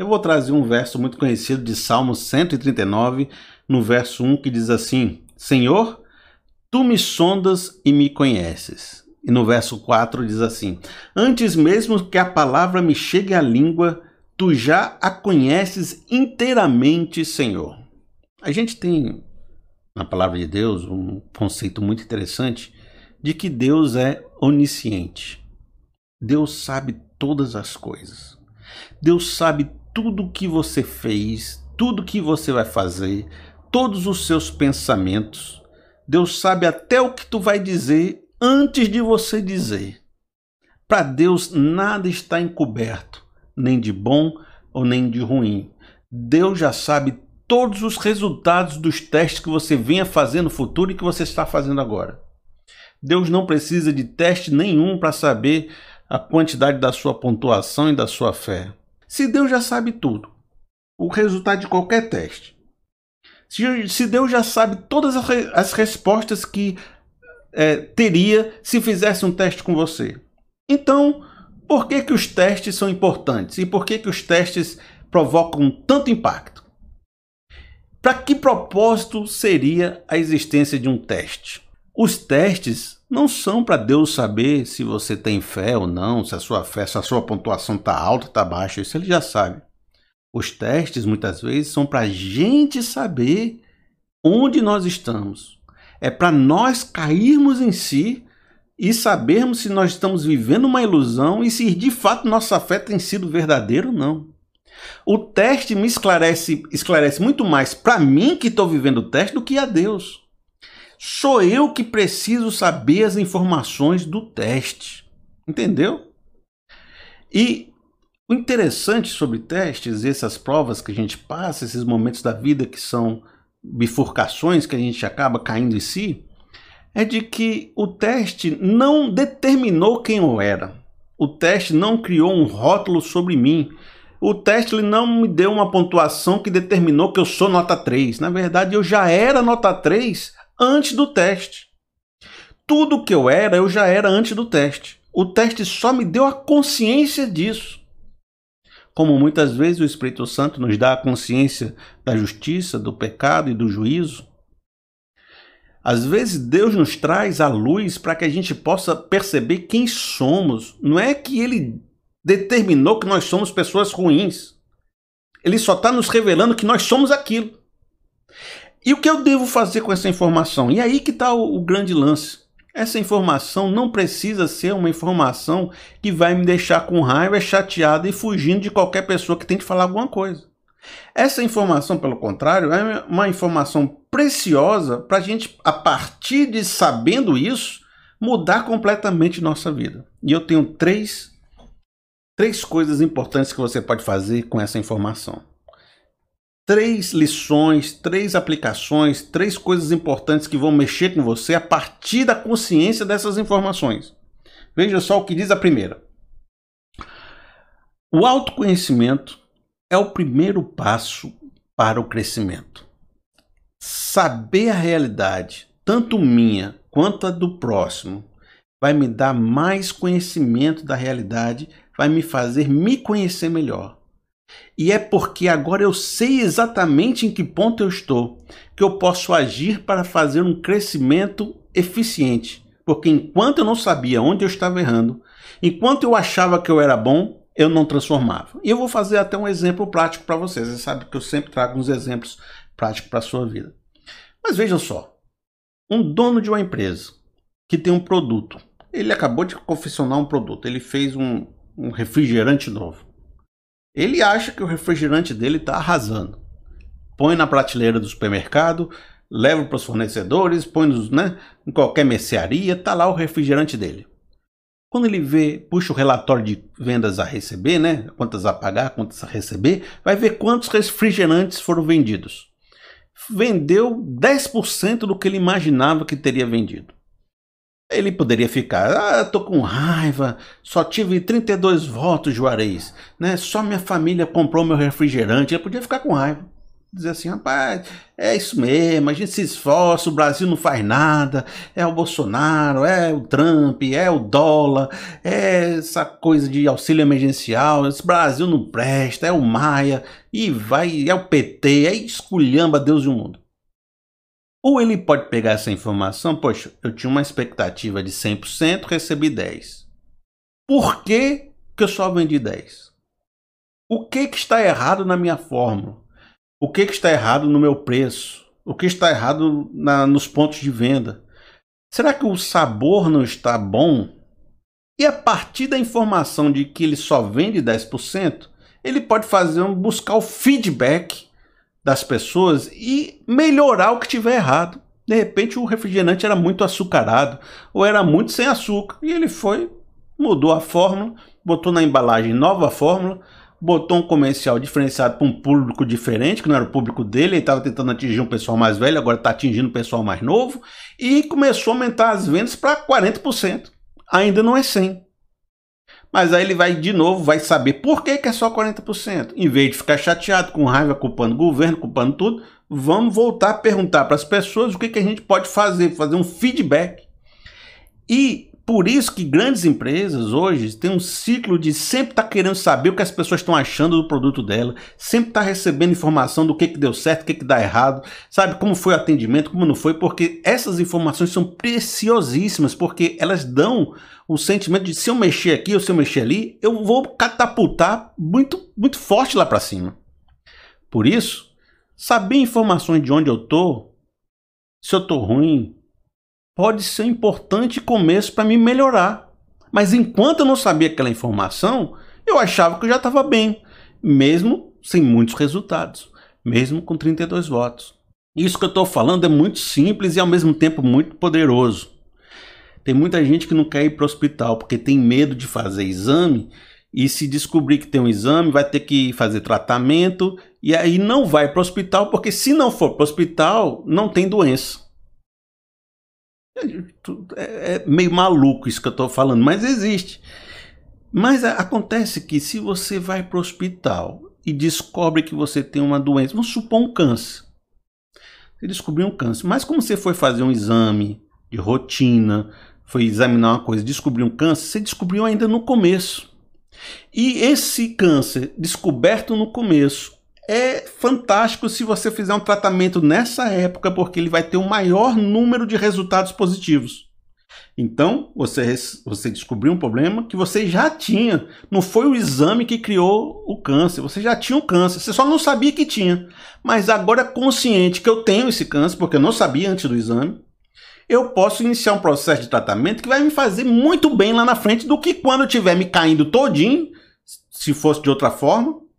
Eu vou trazer um verso muito conhecido de Salmo 139, no verso 1, que diz assim: Senhor, tu me sondas e me conheces. E no verso 4 diz assim: Antes mesmo que a palavra me chegue à língua, tu já a conheces inteiramente, Senhor. A gente tem na palavra de Deus um conceito muito interessante de que Deus é onisciente. Deus sabe todas as coisas. Deus sabe tudo que você fez, tudo que você vai fazer, todos os seus pensamentos. Deus sabe até o que tu vai dizer antes de você dizer. Para Deus nada está encoberto nem de bom ou nem de ruim. Deus já sabe todos os resultados dos testes que você venha fazer no futuro e que você está fazendo agora. Deus não precisa de teste nenhum para saber a quantidade da sua pontuação e da sua fé. Se Deus já sabe tudo, o resultado de qualquer teste, se, Deus já sabe todas as respostas que é, teria se fizesse um teste com você, então por que, que os testes são importantes e por que, que os testes provocam tanto impacto? Para que propósito seria a existência de um teste? Os testes não são para Deus saber se você tem fé ou não, se a sua fé, se a sua pontuação está alta está baixa, isso ele já sabe. Os testes muitas vezes são para a gente saber onde nós estamos. É para nós cairmos em si e sabermos se nós estamos vivendo uma ilusão e se de fato nossa fé tem sido verdadeira ou não. O teste me esclarece, esclarece muito mais para mim que estou vivendo o teste do que a Deus. Sou eu que preciso saber as informações do teste. Entendeu? E o interessante sobre testes, essas provas que a gente passa, esses momentos da vida que são bifurcações que a gente acaba caindo em si, é de que o teste não determinou quem eu era. O teste não criou um rótulo sobre mim. O teste ele não me deu uma pontuação que determinou que eu sou nota 3. Na verdade, eu já era nota 3 antes do teste. Tudo que eu era, eu já era antes do teste. O teste só me deu a consciência disso. Como muitas vezes o Espírito Santo nos dá a consciência da justiça, do pecado e do juízo, às vezes Deus nos traz a luz para que a gente possa perceber quem somos. Não é que Ele determinou que nós somos pessoas ruins. Ele só está nos revelando que nós somos aquilo. E o que eu devo fazer com essa informação? E aí que está o, o grande lance. Essa informação não precisa ser uma informação que vai me deixar com raiva, chateado e fugindo de qualquer pessoa que tente falar alguma coisa. Essa informação, pelo contrário, é uma informação preciosa para a gente, a partir de sabendo isso, mudar completamente nossa vida. E eu tenho três, três coisas importantes que você pode fazer com essa informação. Três lições, três aplicações, três coisas importantes que vão mexer com você a partir da consciência dessas informações. Veja só o que diz a primeira. O autoconhecimento é o primeiro passo para o crescimento. Saber a realidade, tanto minha quanto a do próximo, vai me dar mais conhecimento da realidade, vai me fazer me conhecer melhor. E é porque agora eu sei exatamente em que ponto eu estou, que eu posso agir para fazer um crescimento eficiente. Porque enquanto eu não sabia onde eu estava errando, enquanto eu achava que eu era bom, eu não transformava. E eu vou fazer até um exemplo prático para vocês. Você sabe que eu sempre trago uns exemplos práticos para a sua vida. Mas vejam só: um dono de uma empresa que tem um produto, ele acabou de confeccionar um produto, ele fez um, um refrigerante novo. Ele acha que o refrigerante dele está arrasando. Põe na prateleira do supermercado, leva para os fornecedores, põe nos, né, em qualquer mercearia, está lá o refrigerante dele. Quando ele vê, puxa o relatório de vendas a receber, né? Quantas a pagar, quantas a receber, vai ver quantos refrigerantes foram vendidos. Vendeu 10% do que ele imaginava que teria vendido. Ele poderia ficar, ah, tô com raiva, só tive 32 votos, Juarez, né? Só minha família comprou meu refrigerante. Ele podia ficar com raiva. dizer assim, rapaz, é isso mesmo, a gente se esforça, o Brasil não faz nada, é o Bolsonaro, é o Trump, é o dólar, é essa coisa de auxílio emergencial, esse Brasil não presta, é o Maia, e vai, é o PT, é esculhamba Deus e o mundo. Ou ele pode pegar essa informação, poxa, eu tinha uma expectativa de 100%, recebi 10. Por que, que eu só vendi 10? O que, que está errado na minha fórmula? O que, que está errado no meu preço? O que está errado na, nos pontos de venda? Será que o sabor não está bom? E a partir da informação de que ele só vende 10%, ele pode fazer um, buscar o feedback das pessoas e melhorar o que tiver errado. De repente o refrigerante era muito açucarado ou era muito sem açúcar e ele foi, mudou a fórmula, botou na embalagem nova fórmula, botou um comercial diferenciado para um público diferente, que não era o público dele, ele estava tentando atingir um pessoal mais velho, agora está atingindo o pessoal mais novo, e começou a aumentar as vendas para 40%. Ainda não é 100%. Mas aí ele vai de novo, vai saber por que, que é só 40%. Em vez de ficar chateado, com raiva, culpando o governo, culpando tudo, vamos voltar a perguntar para as pessoas o que, que a gente pode fazer, fazer um feedback. E por isso que grandes empresas hoje têm um ciclo de sempre estar tá querendo saber o que as pessoas estão achando do produto dela, sempre estar tá recebendo informação do que, que deu certo, o que, que dá errado, sabe como foi o atendimento, como não foi, porque essas informações são preciosíssimas, porque elas dão o sentimento de se eu mexer aqui ou se eu mexer ali, eu vou catapultar muito, muito forte lá para cima. Por isso, saber informações de onde eu tô, se eu tô ruim, pode ser um importante começo para me melhorar. Mas enquanto eu não sabia aquela informação, eu achava que eu já estava bem, mesmo sem muitos resultados, mesmo com 32 votos. Isso que eu estou falando é muito simples e ao mesmo tempo muito poderoso. Tem muita gente que não quer ir para o hospital porque tem medo de fazer exame e se descobrir que tem um exame vai ter que fazer tratamento e aí não vai para o hospital porque se não for para o hospital não tem doença. É, é meio maluco isso que eu estou falando, mas existe. Mas acontece que se você vai para o hospital e descobre que você tem uma doença, vamos supor um câncer. Você descobriu um câncer, mas como você foi fazer um exame de rotina, foi examinar uma coisa, descobriu um câncer, você descobriu ainda no começo. E esse câncer descoberto no começo é fantástico se você fizer um tratamento nessa época, porque ele vai ter o um maior número de resultados positivos. Então, você, você descobriu um problema que você já tinha. Não foi o exame que criou o câncer. Você já tinha o câncer. Você só não sabia que tinha. Mas agora, consciente que eu tenho esse câncer, porque eu não sabia antes do exame, eu posso iniciar um processo de tratamento que vai me fazer muito bem lá na frente do que quando eu estiver me caindo todinho, se fosse de outra forma,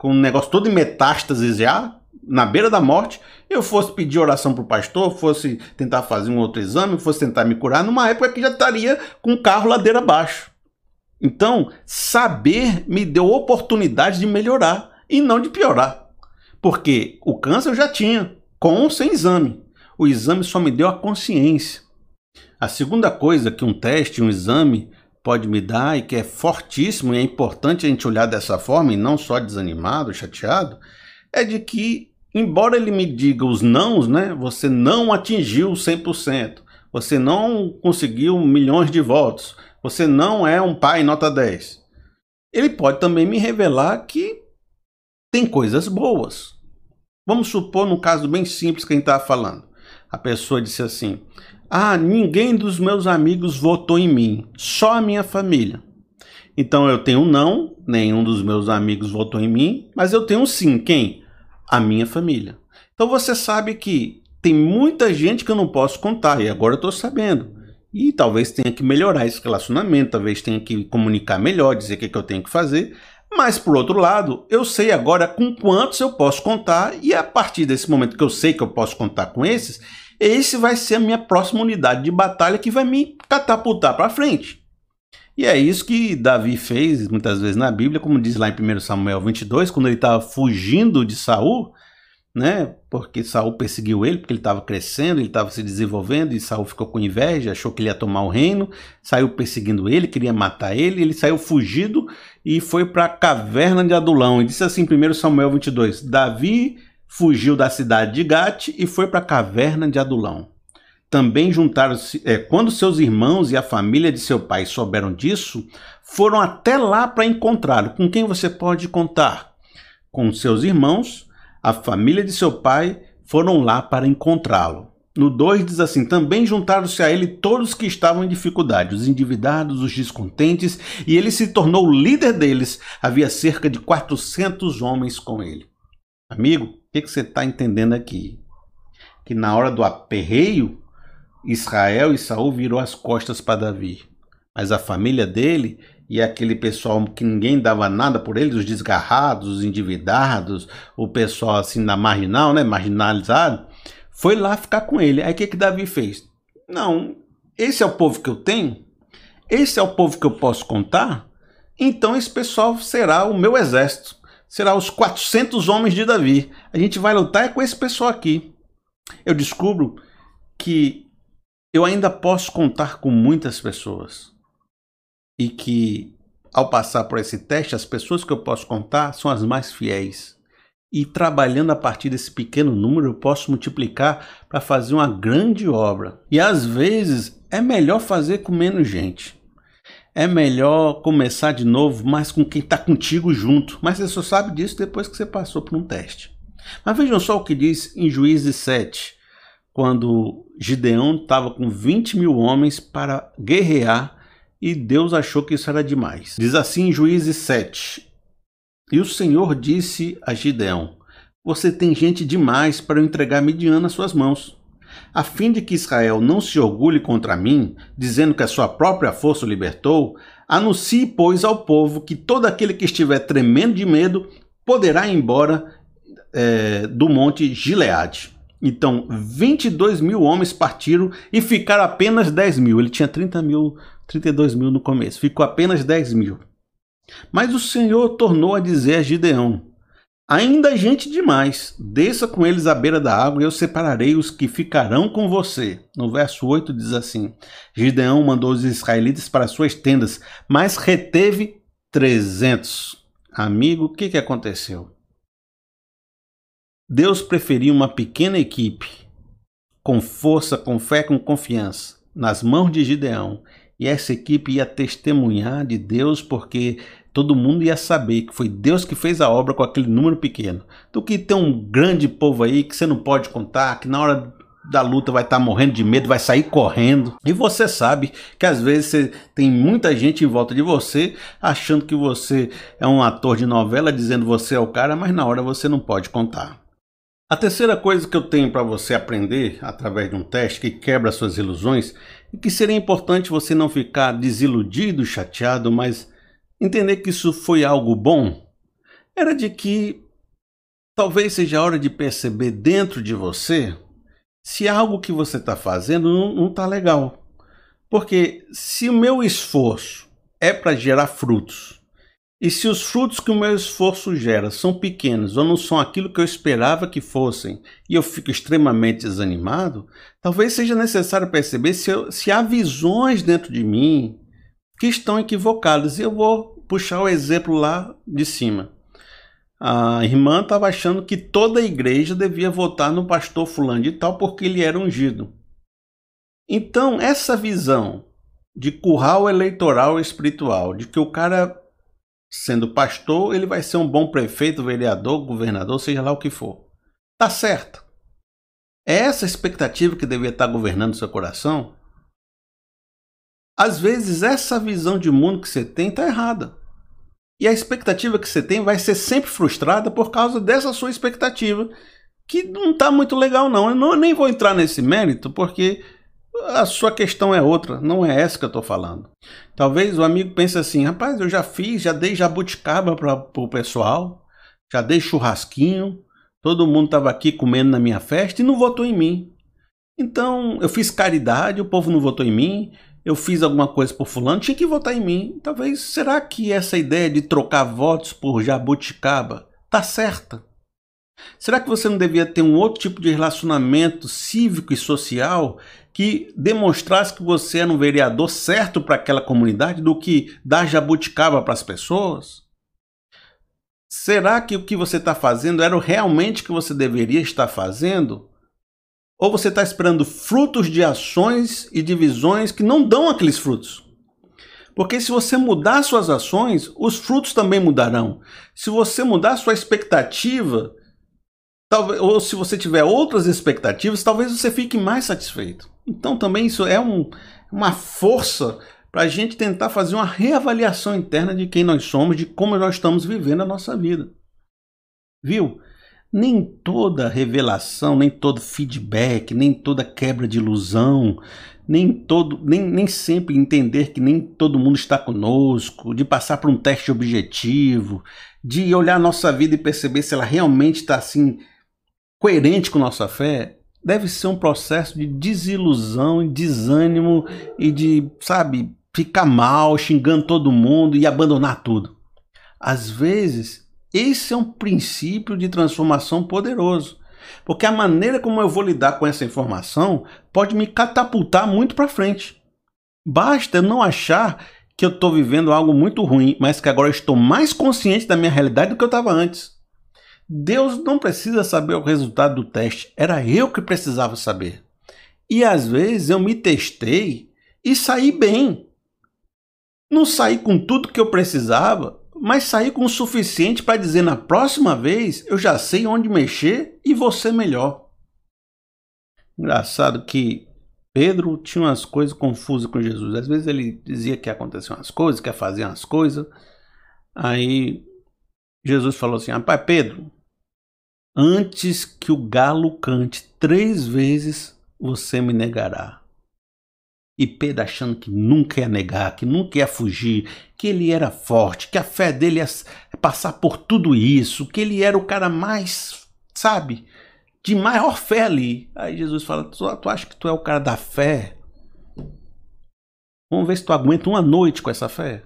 com o negócio todo em metástases já, na beira da morte, eu fosse pedir oração para o pastor, fosse tentar fazer um outro exame, fosse tentar me curar, numa época que já estaria com o carro ladeira abaixo. Então, saber me deu oportunidade de melhorar e não de piorar. Porque o câncer eu já tinha, com ou sem exame. O exame só me deu a consciência. A segunda coisa que um teste, um exame, pode me dar e que é fortíssimo e é importante a gente olhar dessa forma e não só desanimado, chateado, é de que, embora ele me diga os nãos, né, você não atingiu 100%, você não conseguiu milhões de votos, você não é um pai nota 10. Ele pode também me revelar que tem coisas boas. Vamos supor, no caso bem simples que a gente estava falando. A pessoa disse assim: ah, ninguém dos meus amigos votou em mim, só a minha família. Então eu tenho um não, nenhum dos meus amigos votou em mim, mas eu tenho um sim, quem? A minha família. Então você sabe que tem muita gente que eu não posso contar, e agora eu estou sabendo. E talvez tenha que melhorar esse relacionamento, talvez tenha que comunicar melhor, dizer o que, é que eu tenho que fazer. Mas por outro lado, eu sei agora com quantos eu posso contar, e a partir desse momento que eu sei que eu posso contar com esses, esse vai ser a minha próxima unidade de batalha que vai me catapultar para frente. E é isso que Davi fez muitas vezes na Bíblia, como diz lá em 1 Samuel 22, quando ele estava fugindo de Saul, né? Porque Saul perseguiu ele, porque ele estava crescendo, ele estava se desenvolvendo, e Saul ficou com inveja, achou que ele ia tomar o reino, saiu perseguindo ele, queria matar ele, ele saiu fugido e foi para a caverna de Adulão. E disse assim, 1 Samuel 22, Davi fugiu da cidade de Gate e foi para a caverna de Adulão. Também juntaram-se, é, quando seus irmãos e a família de seu pai souberam disso, foram até lá para encontrá-lo. Com quem você pode contar? Com seus irmãos, a família de seu pai foram lá para encontrá-lo. No 2 diz assim: Também juntaram-se a ele todos que estavam em dificuldade, os endividados, os descontentes, e ele se tornou líder deles. Havia cerca de 400 homens com ele. Amigo, o que, que você está entendendo aqui? Que na hora do aperreio, Israel e Saul virou as costas para Davi. Mas a família dele e aquele pessoal que ninguém dava nada por eles, os desgarrados, os endividados, o pessoal assim na marginal, né, marginalizado, foi lá ficar com ele. Aí o que, que Davi fez? Não, esse é o povo que eu tenho? Esse é o povo que eu posso contar? Então esse pessoal será o meu exército. Será os 400 homens de Davi. A gente vai lutar com esse pessoal aqui. Eu descubro que eu ainda posso contar com muitas pessoas. E que ao passar por esse teste, as pessoas que eu posso contar são as mais fiéis. E trabalhando a partir desse pequeno número, eu posso multiplicar para fazer uma grande obra. E às vezes é melhor fazer com menos gente. É melhor começar de novo, mas com quem está contigo junto. Mas você só sabe disso depois que você passou por um teste. Mas vejam só o que diz em Juízes 7, quando Gideão estava com 20 mil homens para guerrear e Deus achou que isso era demais. Diz assim em Juízes 7, e o Senhor disse a Gideão: Você tem gente demais para eu entregar Midian nas suas mãos. A fim de que Israel não se orgulhe contra mim, dizendo que a sua própria força o libertou, anuncie, pois, ao povo que todo aquele que estiver tremendo de medo poderá ir embora é, do monte Gileade. Então, 22 mil homens partiram e ficaram apenas 10 mil. Ele tinha 30 mil, 32 mil no começo, ficou apenas 10 mil. Mas o Senhor tornou a dizer a Gideão: Ainda gente demais, desça com eles à beira da água e eu separarei os que ficarão com você. No verso 8 diz assim: Gideão mandou os israelitas para suas tendas, mas reteve 300. Amigo, o que, que aconteceu? Deus preferiu uma pequena equipe, com força, com fé, com confiança, nas mãos de Gideão, e essa equipe ia testemunhar de Deus porque todo mundo ia saber que foi Deus que fez a obra com aquele número pequeno. Do que ter um grande povo aí que você não pode contar, que na hora da luta vai estar tá morrendo de medo, vai sair correndo. E você sabe que às vezes você tem muita gente em volta de você achando que você é um ator de novela dizendo você é o cara, mas na hora você não pode contar. A terceira coisa que eu tenho para você aprender através de um teste que quebra suas ilusões e que seria importante você não ficar desiludido, chateado, mas entender que isso foi algo bom, era de que talvez seja a hora de perceber dentro de você se algo que você está fazendo não está legal. Porque se o meu esforço é para gerar frutos, e se os frutos que o meu esforço gera são pequenos ou não são aquilo que eu esperava que fossem, e eu fico extremamente desanimado, talvez seja necessário perceber se, eu, se há visões dentro de mim, que estão equivocadas. E eu vou puxar o exemplo lá de cima. A irmã estava achando que toda a igreja devia votar no pastor fulano de tal porque ele era ungido. Então, essa visão de curral eleitoral espiritual, de que o cara sendo pastor, ele vai ser um bom prefeito, vereador, governador, seja lá o que for. Tá certo. É essa expectativa que devia estar governando seu coração? Às vezes essa visão de mundo que você tem está errada. E a expectativa que você tem vai ser sempre frustrada por causa dessa sua expectativa, que não está muito legal não. Eu não, nem vou entrar nesse mérito, porque a sua questão é outra, não é essa que eu estou falando. Talvez o amigo pense assim, rapaz, eu já fiz, já dei jabuticaba para o pessoal, já dei churrasquinho, todo mundo estava aqui comendo na minha festa e não votou em mim. Então, eu fiz caridade, o povo não votou em mim, eu fiz alguma coisa por fulano, tinha que votar em mim. Talvez, será que essa ideia de trocar votos por jabuticaba tá certa? Será que você não devia ter um outro tipo de relacionamento cívico e social que demonstrasse que você era um vereador certo para aquela comunidade do que dar jabuticaba para as pessoas? Será que o que você está fazendo era realmente o que você deveria estar fazendo? Ou você está esperando frutos de ações e de visões que não dão aqueles frutos? Porque se você mudar suas ações, os frutos também mudarão. Se você mudar sua expectativa, talvez, ou se você tiver outras expectativas, talvez você fique mais satisfeito. Então também isso é um, uma força para a gente tentar fazer uma reavaliação interna de quem nós somos, de como nós estamos vivendo a nossa vida. Viu? Nem toda revelação, nem todo feedback, nem toda quebra de ilusão, nem todo, nem, nem sempre entender que nem todo mundo está conosco, de passar por um teste objetivo, de olhar a nossa vida e perceber se ela realmente está assim coerente com nossa fé, deve ser um processo de desilusão desânimo e de, sabe, ficar mal, xingando todo mundo e abandonar tudo. Às vezes, esse é um princípio de transformação poderoso. Porque a maneira como eu vou lidar com essa informação pode me catapultar muito para frente. Basta eu não achar que eu estou vivendo algo muito ruim, mas que agora estou mais consciente da minha realidade do que eu estava antes. Deus não precisa saber o resultado do teste, era eu que precisava saber. E às vezes eu me testei e saí bem. Não saí com tudo que eu precisava, mas saí com o suficiente para dizer na próxima vez eu já sei onde mexer e ser melhor. Engraçado que Pedro tinha umas coisas confusas com Jesus. Às vezes ele dizia que aconteciam umas coisas, que ia fazer umas coisas. Aí Jesus falou assim: Rapaz, Pedro, antes que o galo cante três vezes, você me negará. E Pedro achando que nunca ia negar, que nunca ia fugir, que ele era forte, que a fé dele ia passar por tudo isso, que ele era o cara mais, sabe, de maior fé ali. Aí Jesus fala: Tu, tu acha que tu é o cara da fé? Vamos ver se tu aguenta uma noite com essa fé.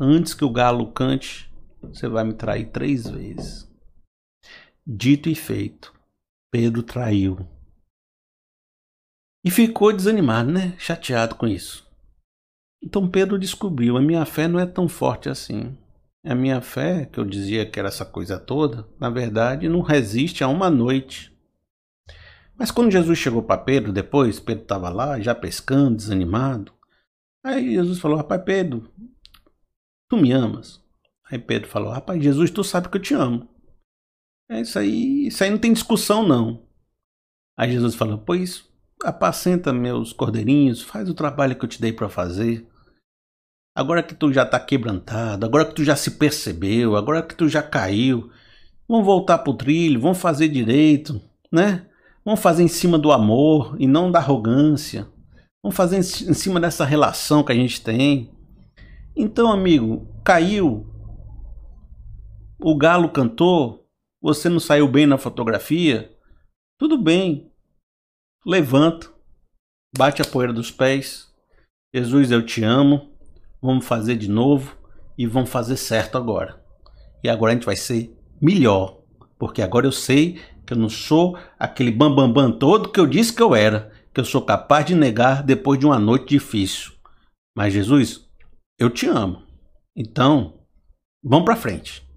Antes que o galo cante, você vai me trair três vezes. Dito e feito, Pedro traiu e ficou desanimado, né? Chateado com isso. Então Pedro descobriu: a minha fé não é tão forte assim. A minha fé, que eu dizia que era essa coisa toda, na verdade não resiste a uma noite. Mas quando Jesus chegou para Pedro depois, Pedro estava lá já pescando, desanimado. Aí Jesus falou: Rapaz, Pedro, tu me amas? Aí Pedro falou: Rapaz, Jesus, tu sabe que eu te amo. É isso aí, isso aí não tem discussão não. Aí Jesus falou: Pois apacenta meus cordeirinhos, faz o trabalho que eu te dei para fazer. Agora que tu já está quebrantado, agora que tu já se percebeu, agora que tu já caiu, vamos voltar pro trilho, vamos fazer direito, né? Vamos fazer em cima do amor e não da arrogância. Vamos fazer em cima dessa relação que a gente tem. Então, amigo, caiu. O galo cantou, você não saiu bem na fotografia? Tudo bem, levanta, bate a poeira dos pés. Jesus, eu te amo. Vamos fazer de novo e vamos fazer certo agora. E agora a gente vai ser melhor, porque agora eu sei que eu não sou aquele bambambam bam, bam todo que eu disse que eu era, que eu sou capaz de negar depois de uma noite difícil. Mas Jesus, eu te amo. Então, vamos para frente.